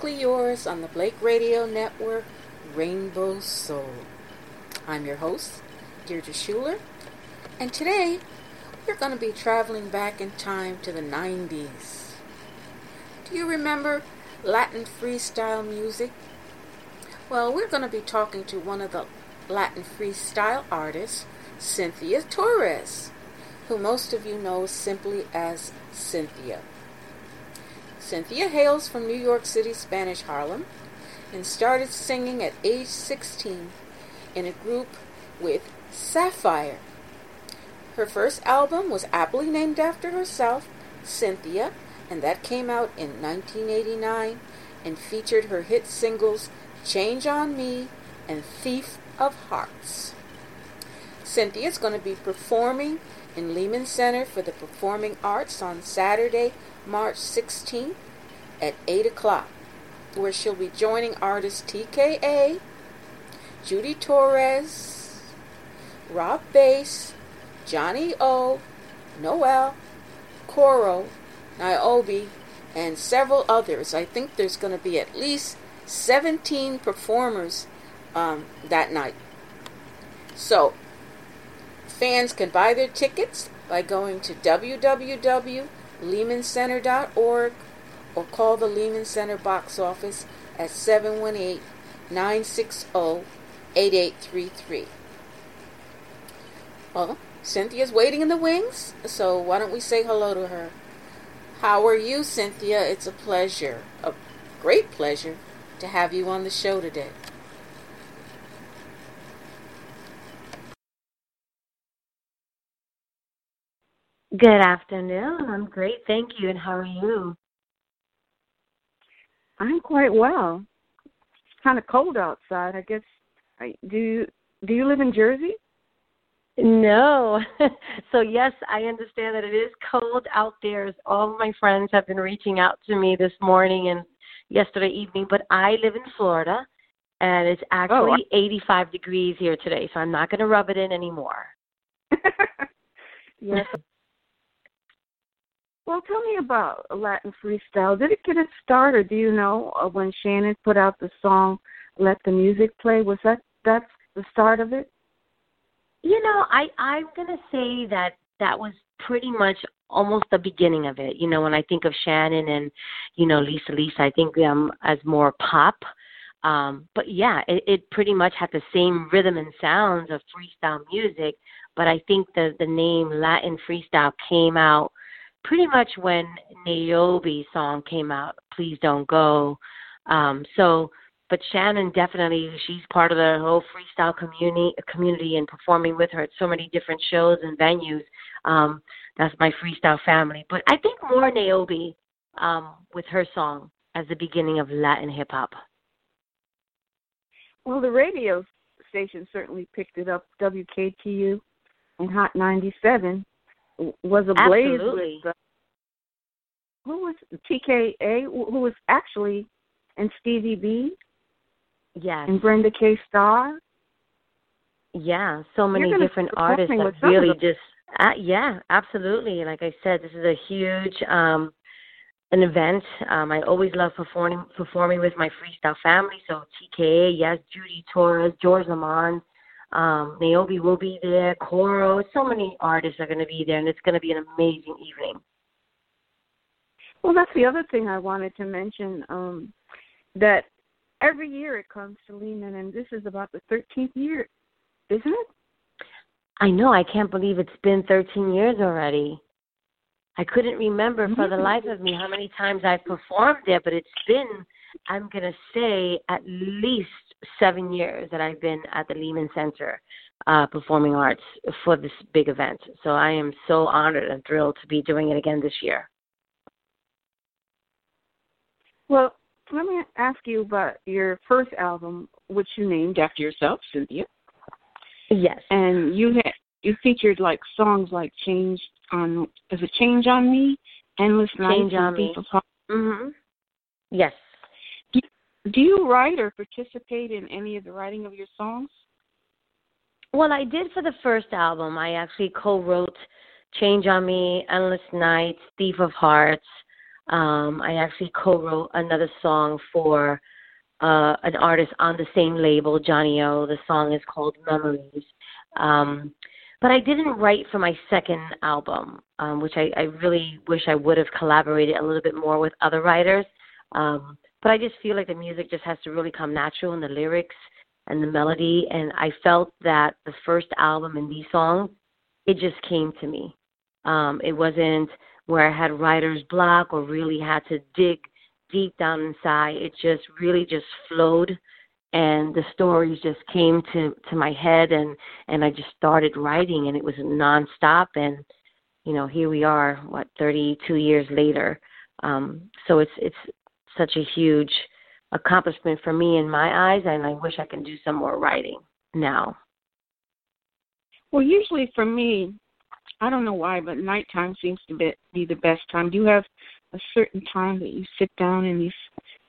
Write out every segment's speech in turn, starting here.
to Yours on the Blake Radio Network, Rainbow Soul. I'm your host, Deardra Shuler, and today we're going to be traveling back in time to the 90s. Do you remember Latin freestyle music? Well, we're going to be talking to one of the Latin freestyle artists, Cynthia Torres, who most of you know simply as Cynthia. Cynthia hails from New York City, Spanish Harlem, and started singing at age 16 in a group with Safire. Her first album was aptly named after herself, Cynthia, and that came out in 1989 and featured her hit singles Change on Me and Thief of Hearts. Cynthia is going to be performing in Lehman Center for the Performing Arts on Saturday, March 16th at 8 o'clock, where she'll be joining artists TKA, Judy Torres, Rob Base, Johnny O, Noel, Coro, Nayobe, and several others. I think there's going to be at least 17 performers um, that night. So, fans can buy their tickets by going to www.lehmancenter.org or call the Lehman Center box office at 718 960 8833. Well, Cynthia's waiting in the wings, so why don't we say hello to her? How are you, Cynthia? It's a pleasure, a great pleasure, to have you on the show today. Good afternoon. I'm great, thank you. And how are you? I'm quite well. It's kind of cold outside. I guess. I, do you do you live in Jersey? No. so yes, I understand that it is cold out there. All my friends have been reaching out to me this morning and yesterday evening, but I live in Florida, and it's oh, actually 85 degrees here today, so I'm not going to rub it in anymore. yes. Well, tell me about Latin freestyle. Did it get its start, or do you know uh, when Shannon put out the song "Let the Music Play"? Was that that's the start of it? You know, I I'm gonna say that that was pretty much almost the beginning of it. You know, when I think of Shannon and you know Lisa Lisa, I think them as more pop. Um, but yeah, it, it pretty much had the same rhythm and sounds of freestyle music. But I think the the name Latin freestyle came out pretty much when Nayobe's song came out, Please Don't Go. Um, so but Shannon definitely she's part of the whole freestyle community community and performing with her at so many different shows and venues. Um, that's my freestyle family. But I think more Niobe um, with her song as the beginning of Latin hip hop. Well, the radio station certainly picked it up. WKTU and Hot 97 was ablaze Absolutely. with who was TKA, who was actually and Stevie B Yes. and Brenda K. Starr. Yeah, so many different artists that with some of really just uh, yeah, absolutely. Like I said, this is a huge um an event. Um I always love performing performing with my freestyle family. So TKA, yes, Judy Torres, George Lamond, um, Nayobe will be there, Coro, so many artists are gonna be there and it's gonna be an amazing evening. Well, that's the other thing I wanted to mention. Um, that every year it comes to Lehman, and this is about the 13th year, isn't it? I know, I can't believe it's been thirteen years already. I couldn't remember for the Mhm. life of me how many times I've performed there, but it's been, I'm going to say, at least seven years that I've been at the Lehman Center uh, performing arts for this big event. So I am so honored and thrilled to be doing it again this year. Well, let me ask you about your first album, which you named after yourself, Cynthia. Yes. And you had you featured like songs like "Change on," is it "Change on Me," "Endless Nights," Change and on Me. Thief of Heart. Mhm. Yes. Do you write or participate in any of the writing of your songs? Well, I did for the first album. I actually co-wrote "Change on Me," "Endless Nights," "Thief of Hearts." Um, I actually co-wrote another song for uh, an artist on the same label, Johnny O. The song is called "Memories." Um, but I didn't write for my second album, um, which I, I really wish I would have collaborated a little bit more with other writers. Um, but I just feel like the music just has to really come natural and the lyrics and the melody. And I felt that the first album and these songs, it just came to me. Um, it wasn't where I had writer's block or really had to dig deep down inside. It just really just flowed and the stories just came to to my head and and I just started writing and it was nonstop and you know here we are what 32 years later um so it's it's such a huge accomplishment for me in my eyes and I wish I can do some more writing now. Well, usually for me, I don't know why, but nighttime seems to be, be the best time. Do you have a certain time that you sit down and you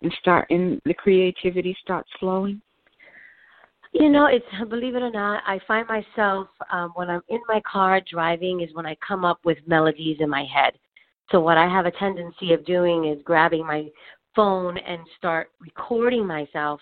and start and the creativity starts flowing? You know, it's believe it or not, I find myself um, when I'm in my car driving is when I come up with melodies in my head. So what I have a tendency of doing is grabbing my phone and start recording myself.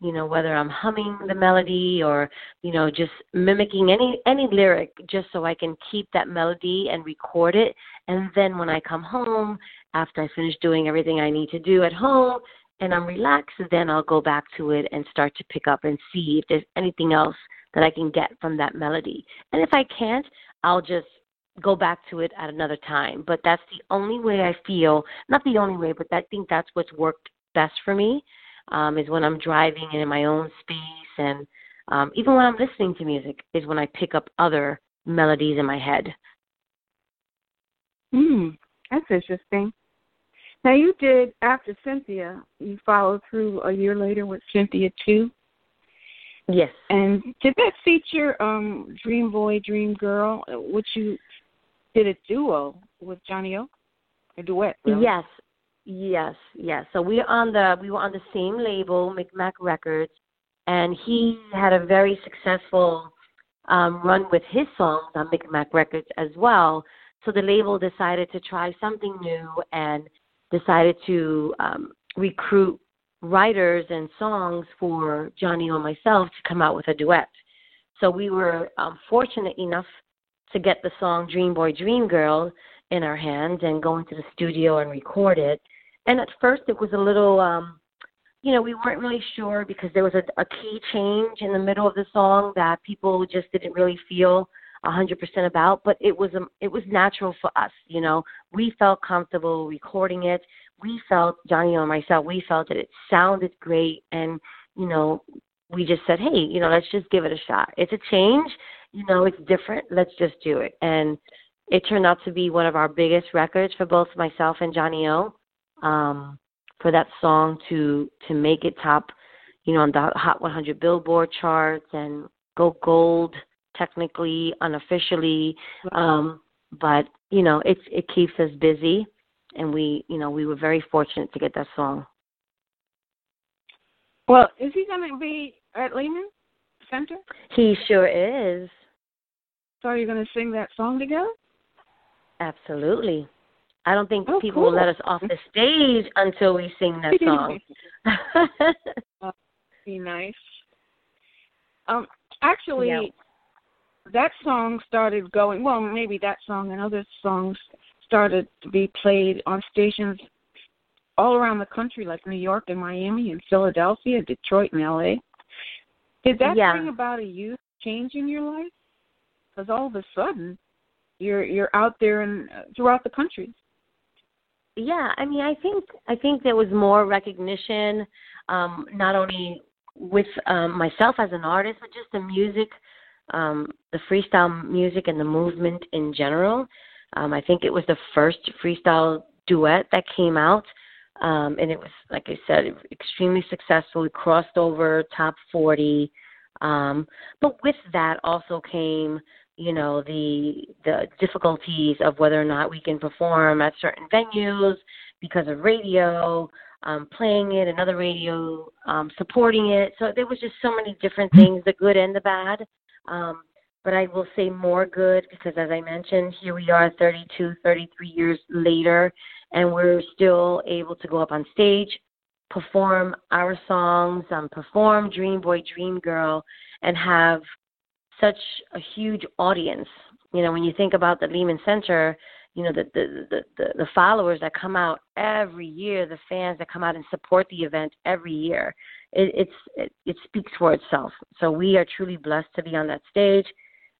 You know, whether I'm humming the melody or you know just mimicking any any lyric, just so I can keep that melody and record it. And then when I come home, after I finish doing everything I need to do at home, and I'm relaxed, then I'll go back to it and start to pick up and see if there's anything else that I can get from that melody. And if I can't, I'll just go back to it at another time. But that's the only way I feel, not the only way, but I think that's what's worked best for me um, is when I'm driving and in my own space. And um, even when I'm listening to music, is when I pick up other melodies in my head. Hmm, that's interesting. Now you did after Cynthia, you followed through a year later with Cynthia II. Yes. And did that feature um Dream Boy, Dream Girl, which you did a duo with Johnny O? A duet, really? Yes. Yes, yes. So we're on the we were on the same label, Micmac Records, and he had a very successful um, run with his songs on Micmac Records as well. So the label decided to try something new and decided to um, recruit writers and songs for Johnny and myself to come out with a duet. So we were um, fortunate enough to get the song Dream Boy Dream Girl in our hands and go into the studio and record it. And at first it was a little um you know, we weren't really sure because there was a, a key change in the middle of the song that people just didn't really feel a hundred percent about, but it was um, it was natural for us. You know, we felt comfortable recording it. We felt Johnny and myself. We felt that it sounded great, and you know, we just said, hey, you know, let's just give it a shot. It's a change. You know, it's different. Let's just do it. And it turned out to be one of our biggest records for both myself and Johnny O. Um, for that song to to make it top, you know, on the Hot 100 Billboard charts and go gold technically, unofficially. Um, but you know, it's it keeps us busy, and we, you know, we were very fortunate to get that song. Well, is he going to be at Lehman Center? He sure is. So are you going to sing that song together? Absolutely. I don't think oh, people cool. will let us off the stage until we sing that song. uh, be nice. Um, actually, Yeah. that song started going. Well, maybe that song and other songs started to be played on stations all around the country, like New York and Miami and Philadelphia, Detroit and L.A. Did that Yeah. bring about a youth change in your life? Because all of a sudden, you're you're out there and uh, throughout the country. Yeah, I mean, I think I think there was more recognition, um, not only with um, myself as an artist, but just the music, um, the freestyle music and the movement in general. Um, I think it was the first freestyle duet that came out, um, and it was, like I said, extremely successful. It crossed over top forty, um, but with that also came you know the the difficulties of whether or not we can perform at certain venues because of radio um playing it another radio um supporting it. So there was just so many different things the good and the bad. Um but I will say more good because as I mentioned here we are 32 33 years later and we're still able to go up on stage perform our songs um perform Dream Boy Dream Girl and have such a huge audience. You know, when you think about the Lehman Center, you know the the the the, the followers that come out every year, the fans that come out and support the event every year. It, it's it, it speaks for itself. So we are truly blessed to be on that stage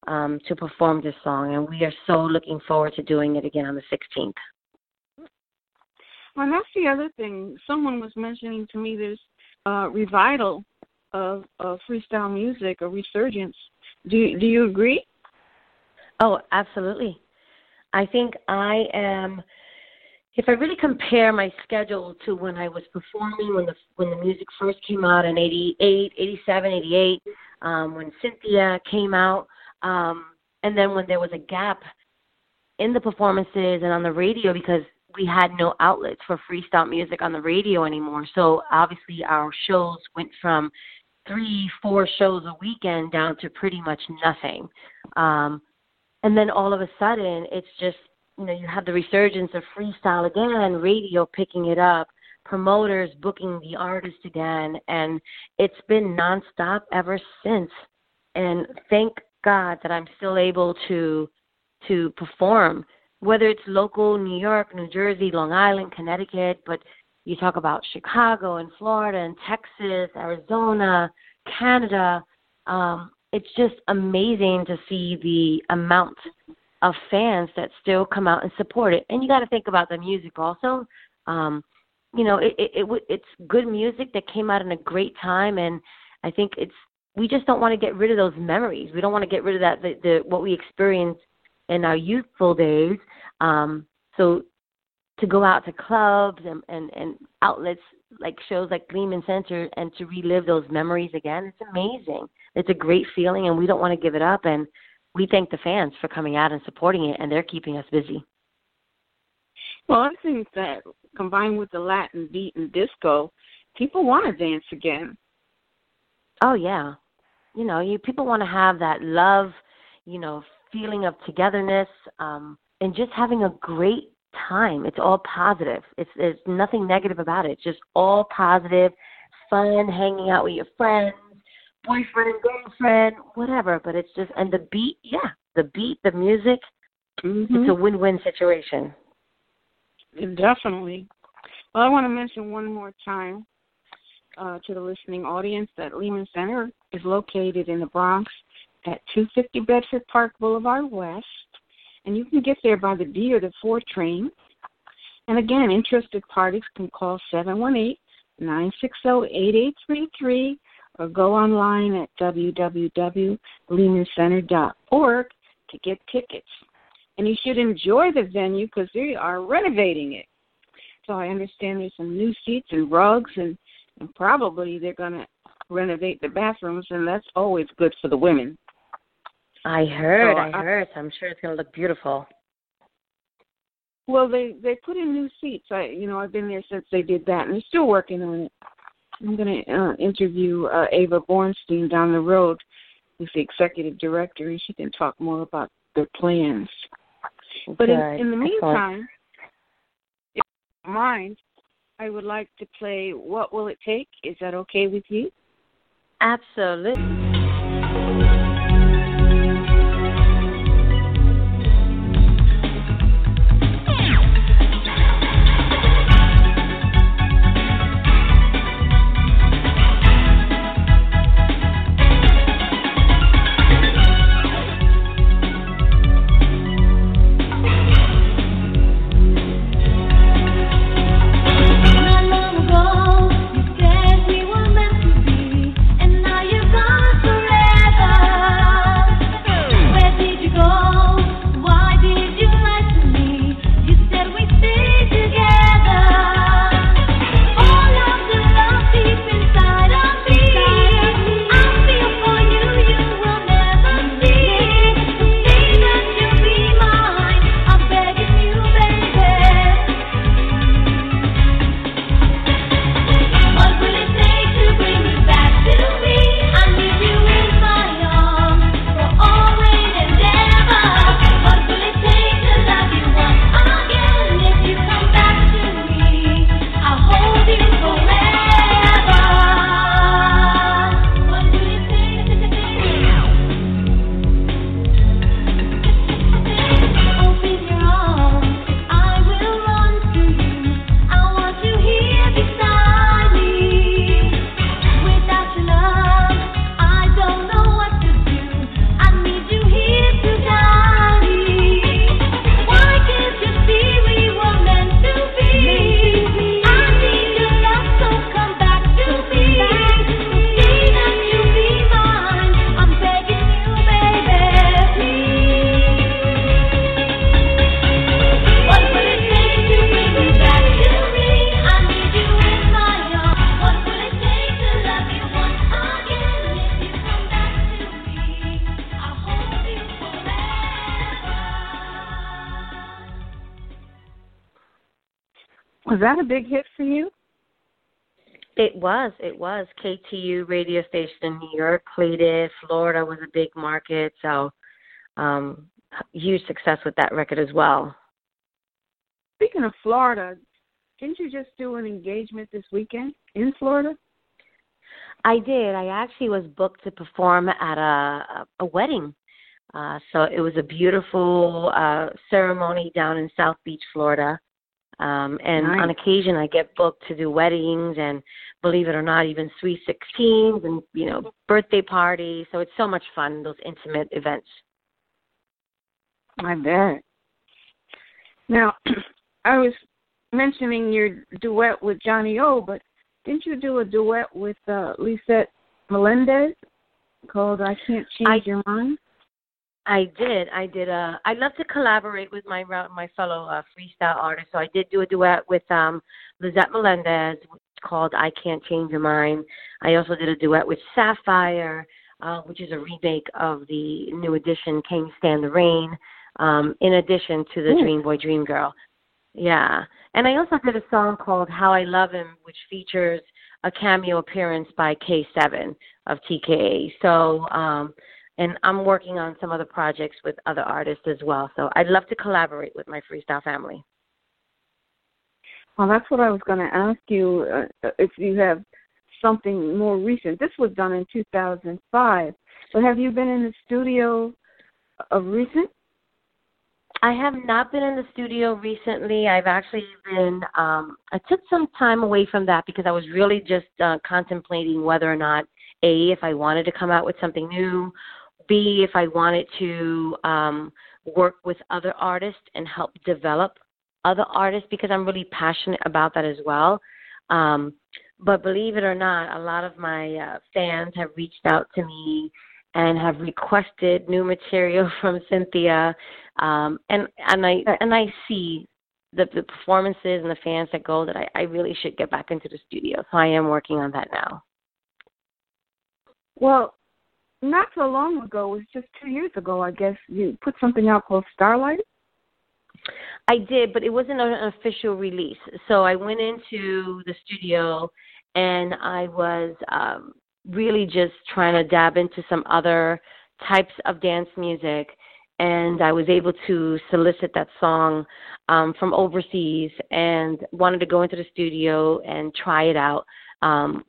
um, to perform this song, and we are so looking forward to doing it again on the 16th. Well, that's the other thing. Someone was mentioning to me there's uh, revival of, of freestyle music, a resurgence. Do you, do you agree? Oh, absolutely. I think I am. If I really compare my schedule to when I was performing, when the when the music first came out in '88, '87, '88, um, when Cynthia came out, um, and then when there was a gap in the performances and on the radio because we had no outlets for freestyle music on the radio anymore. So obviously our shows went from three, four shows a weekend down to pretty much nothing. Um, and then all of a sudden, it's just, you know, you have the resurgence of freestyle again, radio picking it up, promoters booking the artist again, and it's been nonstop ever since. And thank God that I'm still able to to perform, whether it's local, New York, New Jersey, Long Island, Connecticut, but you talk about Chicago and Florida and Texas, Arizona, Canada. Um, it's just amazing to see the amount of fans that still come out and support it. And you got to think about the music also. Um, you know, it, it, it it's good music that came out in a great time, and I think it's we just don't want to get rid of those memories. We don't want to get rid of that the, the what we experienced in our youthful days. Um, so to go out to clubs and, and, and outlets like shows like Lehman Center and to relive those memories again, it's amazing. It's a great feeling, and we don't want to give it up. And we thank the fans for coming out and supporting it, and they're keeping us busy. Well, I think that combined with the Latin beat and disco, people want to dance again. Oh yeah, you know, you people want to have that love, you know, feeling of togetherness, um, and just having a great time. It's all positive. It's there's nothing negative about it. It's just all positive, fun, hanging out with your friends, boyfriend, girlfriend, whatever. But it's just and the beat, yeah, the beat, the music. Mm-hmm. It's a win-win situation. Definitely. Well, I want to mention one more time uh, to the listening audience that Lehman Center is located in the Bronx at 250 Bedford Park Boulevard West, and you can get there by the D or the 4 train. And again, interested parties can call 718 960 8833 or go online at www.lehmancenter.org to get tickets. And you should enjoy the venue because they are renovating it. So I understand there's some new seats and rugs, and, and probably they're going to renovate the bathrooms, and that's always good for the women. I heard, So, I I- heard. I'm sure it's gonna look beautiful. Well, they they put in new seats. I you know I've been there since they did that, and they're still working on it. I'm going to uh, interview uh, Ava Bornstein down the road, who's the executive director, and she can talk more about their plans. But in, in the Excellent. meantime, if you don't mind, I would like to play "What Will It Take." Is that okay with you? Absolutely. That a big hit for you? It was. It was. KTU radio station in New York played it. Florida was a big market, so um huge success with that record as well. Speaking of Florida, didn't you just do an engagement this weekend in Florida? I did. I actually was booked to perform at a a wedding. Uh so it was a beautiful uh ceremony down in South Beach, Florida. Um and Nice. on occasion I get booked to do weddings and believe it or not even sweet sixteens and you know birthday parties. So it's so much fun those intimate events. I bet. Now, I was mentioning your duet with Johnny O, but didn't you do a duet with uh, Lisette Melendez called "I Can't Change I- Your Mind"? I did. I did. Uh, I love to collaborate with my my fellow uh, freestyle artists. So I did do a duet with um, Lisette Melendez called "I Can't Change Your Mind." I also did a duet with Safire, uh, which is a remake of the new edition "Can't Stand the Rain." Um, in addition to the Ooh. Dream Boy Dream Girl. Yeah. And I also did a song called How I Love Him, which features a cameo appearance by K7 of TKA. So, um, and I'm working on some other projects with other artists as well. So I'd love to collaborate with my freestyle family. Well, that's what I was going to ask you uh, if you have something more recent. This was done in 2005. But have you been in the studio of recent? I have not been in the studio recently. I've actually been, um, I took some time away from that because I was really just uh, contemplating whether or not, A, if I wanted to come out with something new, B, if I wanted to um, work with other artists and help develop other artists because I'm really passionate about that as well. Um, but believe it or not, a lot of my uh, fans have reached out to me and have requested new material from Cynthia, um, and and I and I see the, the performances and the fans that go that I, I really should get back into the studio. So I am working on that now. Well, not so long ago, it was just two years ago, I guess, you put something out called Starlight. I did, but it wasn't an official release. So I went into the studio and I was um, really just trying to dab into some other types of dance music. And I was able to solicit that song um, from overseas and wanted to go into the studio and try it out. Um,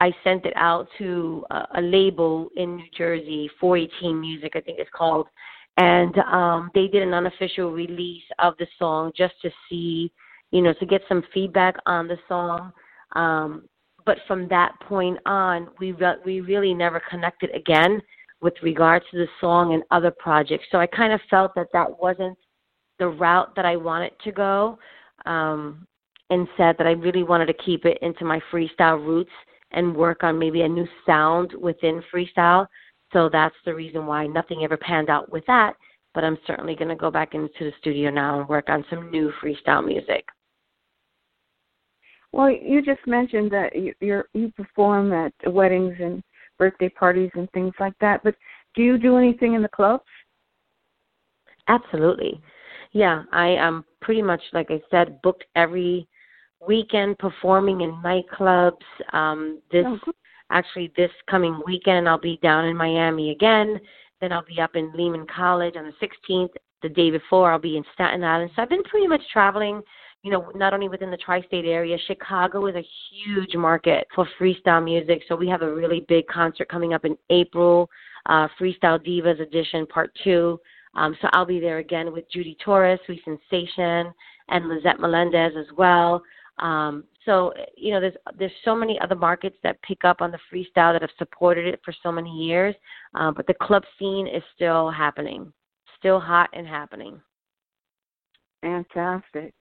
I sent it out to a, a label in New Jersey, 418 Music, I think it's called, and um, they did an unofficial release of the song just to see, you know, to get some feedback on the song. Um, but from that point on, we re- we really never connected again with regards to the song and other projects. So I kind of felt that that wasn't the route that I wanted to go, um, and said that I really wanted to keep it into my freestyle roots and work on maybe a new sound within freestyle. So that's the reason why nothing ever panned out with that. But I'm certainly going to go back into the studio now and work on some new freestyle music. Well, you just mentioned that you you're, you perform at weddings and birthday parties and things like that. But do you do anything in the clubs? Absolutely. Yeah, I am pretty much like I said, booked every weekend performing in nightclubs. Um, this Oh, good. actually this coming weekend I'll be down in Miami again. Then I'll be up in Lehman College on the 16th. The day before I'll be in Staten Island. So I've been pretty much traveling, you know, not only within the tri-state area. Chicago is a huge market for freestyle music. So we have a really big concert coming up in April, uh, Freestyle Divas Edition Part Two. Um, so I'll be there again with Judy Torres, Sweet Sensation, and Lisette Melendez as well. Um, so you know, there's there's so many other markets that pick up on the freestyle that have supported it for so many years, um, but the club scene is still happening, still hot and happening. Fantastic.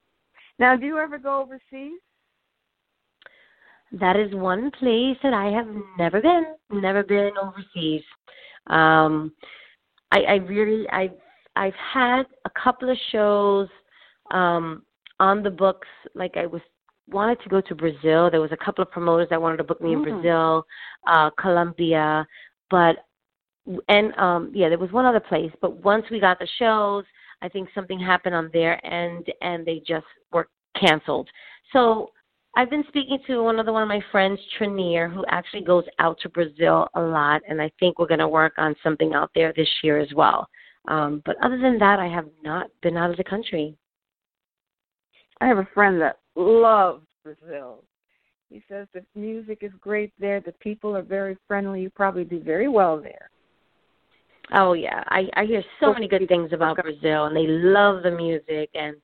Now, do you ever go overseas? That is one place that I have never been, never been overseas. Um, I, I really, I've, I've had a couple of shows um, on the books. Like I was wanted to go to Brazil. There was a couple of promoters that wanted to book me in Mm. Brazil, uh, Colombia, but and um yeah, there was one other place. But once we got the shows, I think something happened on their end, and they just were canceled. So I've been speaking to one of the, one of my friends, Trinere, who actually goes out to Brazil a lot, and I think we're going to work on something out there this year as well. Um, but other than that, I have not been out of the country. I have a friend that loves Brazil. He says the music is great there. The people are very friendly. You probably do very well there. Oh yeah, I I hear so many good things about Brazil, and they love the music, and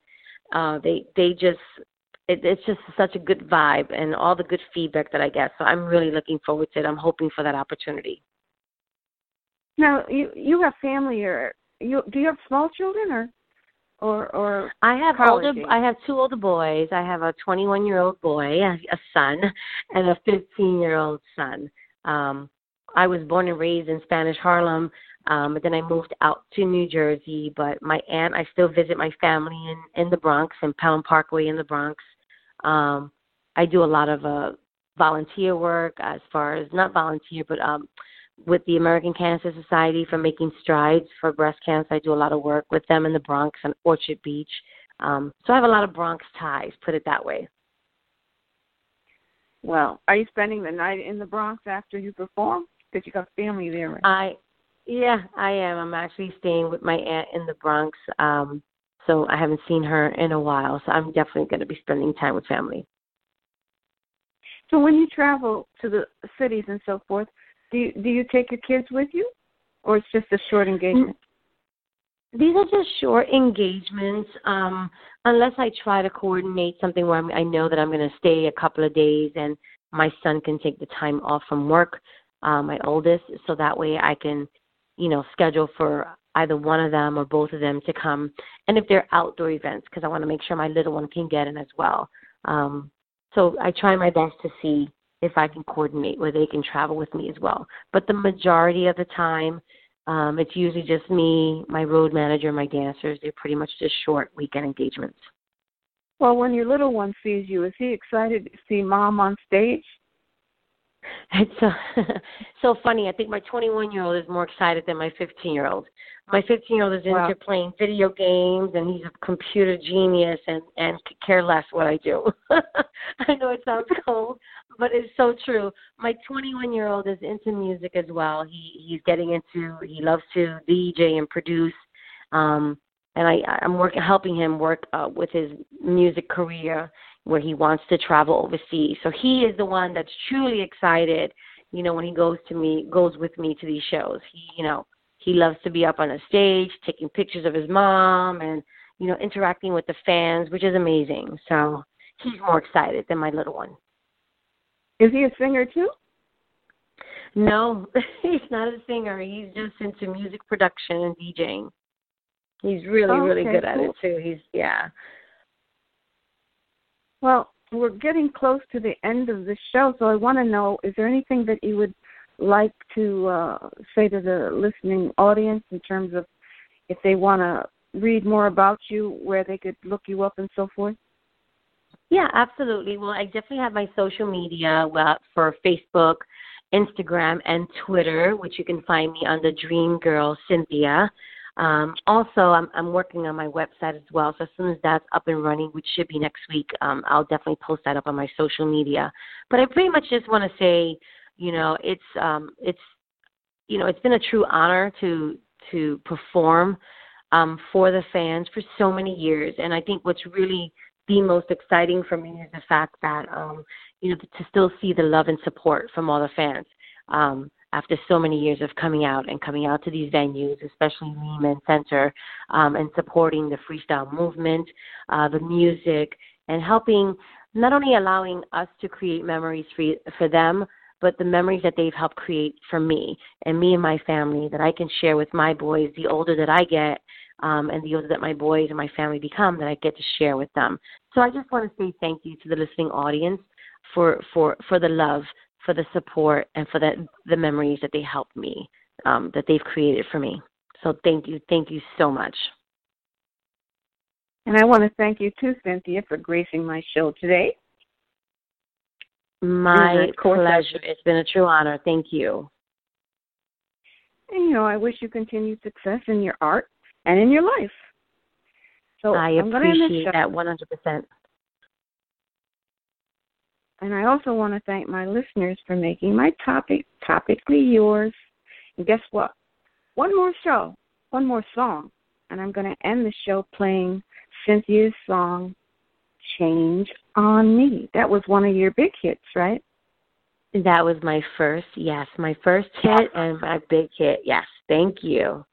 uh, they they just it, it's just such a good vibe and all the good feedback that I get. So I'm really looking forward to it. I'm hoping for that opportunity. Now, you you have family, or you do you have small children, or or or I have older. I have two older boys. I have a 21 year old boy, a, a son, and a 15 year old son. Um, I was born and raised in Spanish Harlem, um, but then I moved out to New Jersey. But my aunt, I still visit my family in in the Bronx, in Pelham Parkway in the Bronx. Um, I do a lot of uh, volunteer work, as far as not volunteer, but um, with the American Cancer Society for making strides for breast cancer. I do a lot of work with them in the Bronx and Orchard Beach. Um, so I have a lot of Bronx ties, put it that way. Well, are you spending the night in the Bronx after you perform? Because you got family there. Right? I, yeah, I am. I'm actually staying with my aunt in the Bronx. Um, so I haven't seen her in a while. So I'm definitely going to be spending time with family. So when you travel to the cities and so forth, do you, do you take your kids with you, or it's just a short engagement? These are just short engagements. Um, unless I try to coordinate something where I'm, I know that I'm going to stay a couple of days and my son can take the time off from work, uh, my oldest, so that way I can, you know, schedule for either one of them or both of them to come. And if they're outdoor events, because I want to make sure my little one can get in as well. Um, so I try my best to see if I can coordinate where they can travel with me as well. But the majority of the time, um, it's usually just me, my road manager, my dancers. They're pretty much just short weekend engagements. Well, when your little one sees you, is he excited to see mom on stage? It's so, so funny. I think my 21 year old is more excited than my 15 year old. My 15 year old is into Wow. playing video games and he's a computer genius and and could care less what I do. I know it sounds cold, but it's so true. My 21 year old is into music as well. He he's getting into he loves to DJ and produce. Um and I I'm working helping him work uh, with his music career where he wants to travel overseas. So he is the one that's truly excited, you know, when he goes to me goes with me to these shows. He, you know, he loves to be up on a stage, taking pictures of his mom and, you know, interacting with the fans, which is amazing. So he's more excited than my little one. Is he a singer too? No, he's not a singer. He's just into music production and DJing. He's really, Oh, really okay, good at it too. He's yeah. Well, we're getting close to the end of the show, so I want to know: is there anything that you would like to uh, say to the listening audience in terms of if they want to read more about you, where they could look you up and so forth? Yeah, absolutely. Well, I definitely have my social media for Facebook, Instagram, and Twitter, which you can find me on the Dream Girl Cynthia. Um, also, I'm, I'm working on my website as well. So as soon as that's up and running, which should be next week, um, I'll definitely post that up on my social media. But I pretty much just want to say, you know, it's um, it's you know, it's been a true honor to to perform um, for the fans for so many years, and I think what's really the most exciting for me is the fact that um, you know to still see the love and support from all the fans um, after so many years of coming out and coming out to these venues, especially Lehman Center, um, and supporting the freestyle movement, uh, the music, and helping not only allowing us to create memories for for them, but the memories that they've helped create for me and me and my family that I can share with my boys. The older that I get, um, and the older that my boys and my family become, that I get to share with them. So I just want to say thank you to the listening audience for for for the love, for the support, and for the the memories that they helped me, um, that they've created for me. So thank you, thank you so much. And I want to thank you too, Cynthia, for gracing my show today. My And of course, I- pleasure. It's been a true honor. Thank you. And you know, I wish you continued success in your art and in your life. So I am going to end appreciate that 100%. And I also want to thank my listeners for making my topic topically yours. And guess what? One more show, one more song, and I'm going to end the show playing Cynthia's song, Change on Me. That was one of your big hits, right? That was my first, yes, my first hit and my big hit. Yes, thank you.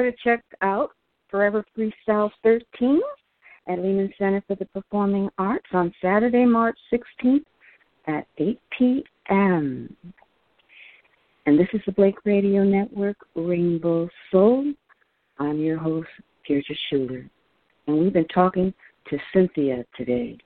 Sure to check out Forever Freestyle 13 at Lehman Center for the Performing Arts on Saturday, March 16th at 8 p.m. And this is the Blake Radio Network, Rainbow Soul. I'm your host, Deardra Shuler. And we've been talking to Cynthia today.